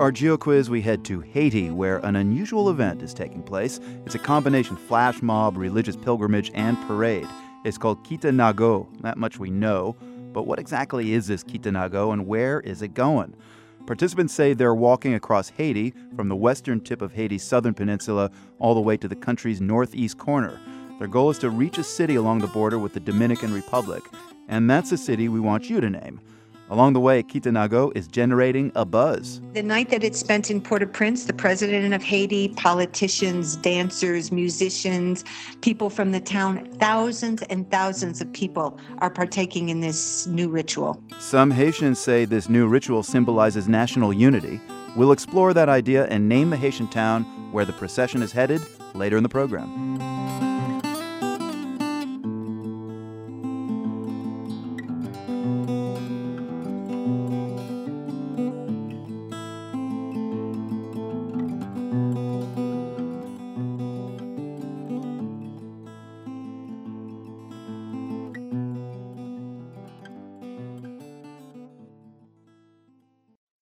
our Geo quiz, we head to Haiti, where an unusual event is taking place. It's a combination flash mob, religious pilgrimage, and parade. It's called Kitanago. That much we know. But what exactly is this Kitanago and where is it going? Participants say they're walking across Haiti from the western tip of Haiti's southern peninsula all the way to the country's northeast corner. Their goal is to reach a city along the border with the Dominican Republic, and that's a city we want you to name. Along the way, Kitanago is generating a buzz. The night that it's spent in Port au Prince, the president of Haiti, politicians, dancers, musicians, people from the town, thousands and thousands of people are partaking in this new ritual. Some Haitians say this new ritual symbolizes national unity. We'll explore that idea and name the Haitian town where the procession is headed later in the program.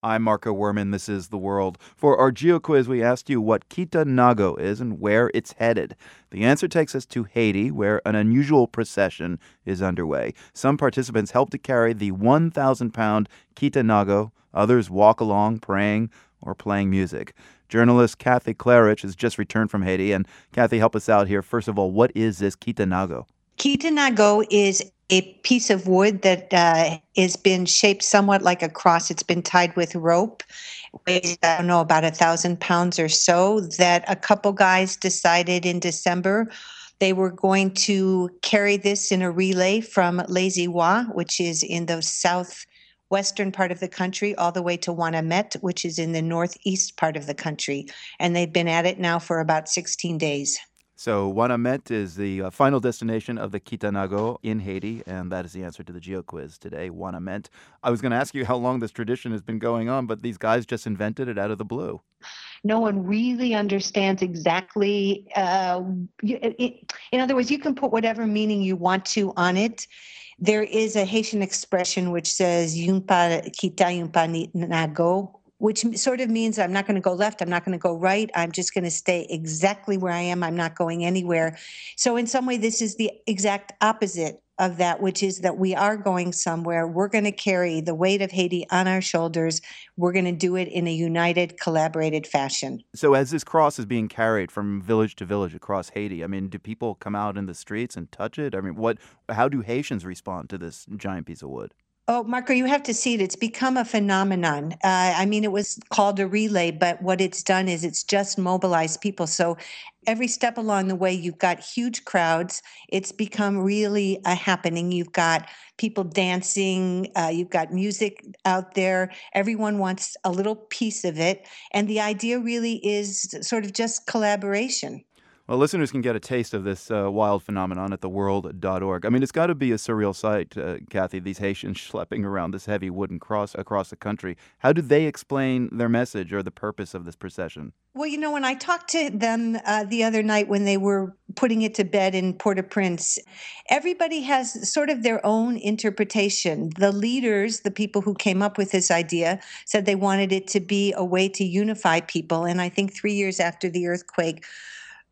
I'm Marco Werman. This is The World. For our Geo quiz, we asked you what Kitanago is and where it's headed. The answer takes us to Haiti, where an unusual procession is underway. Some participants help to carry the 1,000 pound Kitanago, others walk along praying or playing music. Journalist Kathy Klarreich has just returned from Haiti. And Kathy, help us out here. First of all, what is this Kita Kitanago? Kitanago is a piece of wood that uh, has been shaped somewhat like a cross. It's been tied with rope, weighs, I don't know, about a thousand pounds or so. That a couple guys decided in December they were going to carry this in a relay from Les Irois, which is in the southwestern part of the country, all the way to Ouanaminthe, which is in the northeast part of the country. And they've been at it now for about 16 days. So Ouanaminthe is the uh, final destination of the Kitanago in Haiti, and that is the answer to the Geo quiz today, Ouanaminthe. I was going to ask you how long this tradition has been going on, but these guys just invented it out of the blue. No one really understands exactly. Uh, it, in other words, you can put whatever meaning you want to on it. There is a Haitian expression which says "yumpa kita yumpa nago," which sort of means I'm not going to go left, I'm not going to go right, I'm just going to stay exactly where I am, I'm not going anywhere. So, in some way, this is the exact opposite of that, which is that we are going somewhere. We're going to carry the weight of Haiti on our shoulders. We're going to do it in a united, collaborated fashion. So, as this cross is being carried from village to village across Haiti, I mean, do people come out in the streets and touch it? I mean, what? How do Haitians respond to this giant piece of wood? Oh, Marco, you have to see it. It's become a phenomenon. Uh, I mean, it was called a relay, but what it's done is it's just mobilized people. So every step along the way, you've got huge crowds. It's become really a happening. You've got people dancing, uh, you've got music out there. Everyone wants a little piece of it. And the idea really is sort of just collaboration. Well, listeners can get a taste of this uh, wild phenomenon at theworld.org. I mean, it's got to be a surreal sight, uh, Kathy, these Haitians schlepping around this heavy wooden cross across the country. How do they explain their message or the purpose of this procession? Well, you know, when I talked to them uh, the other night when they were putting it to bed in Port au Prince, everybody has sort of their own interpretation. The leaders, the people who came up with this idea, said they wanted it to be a way to unify people. And I think three years after the earthquake,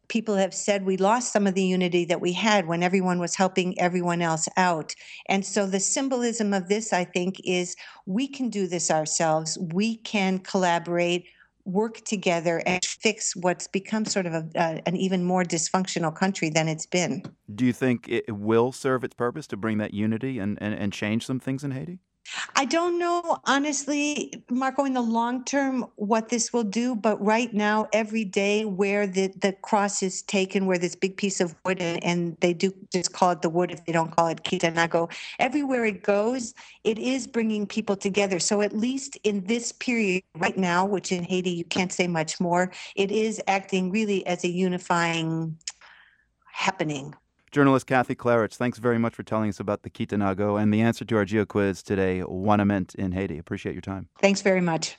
people have said we lost some of the unity that we had when everyone was helping everyone else out. And so the symbolism of this, I think, is we can do this ourselves. We can collaborate, work together, and fix what's become sort of a, uh, an even more dysfunctional country than it's been. Do you think it will serve its purpose to bring that unity and, and, and change some things in Haiti? I don't know, honestly, Marco, in the long term, what this will do. But right now, every day where the, the cross is taken, where this big piece of wood, and, and they do just call it the wood if they don't call it Kitanago, everywhere it goes, it is bringing people together. So at least in this period right now, which in Haiti you can't say much more, it is acting really as a unifying happening. Journalist Kathy Klarreich, thanks very much for telling us about the Kitanago and the answer to our geo quiz today, Ouanaminthe in Haiti. Appreciate your time. Thanks very much.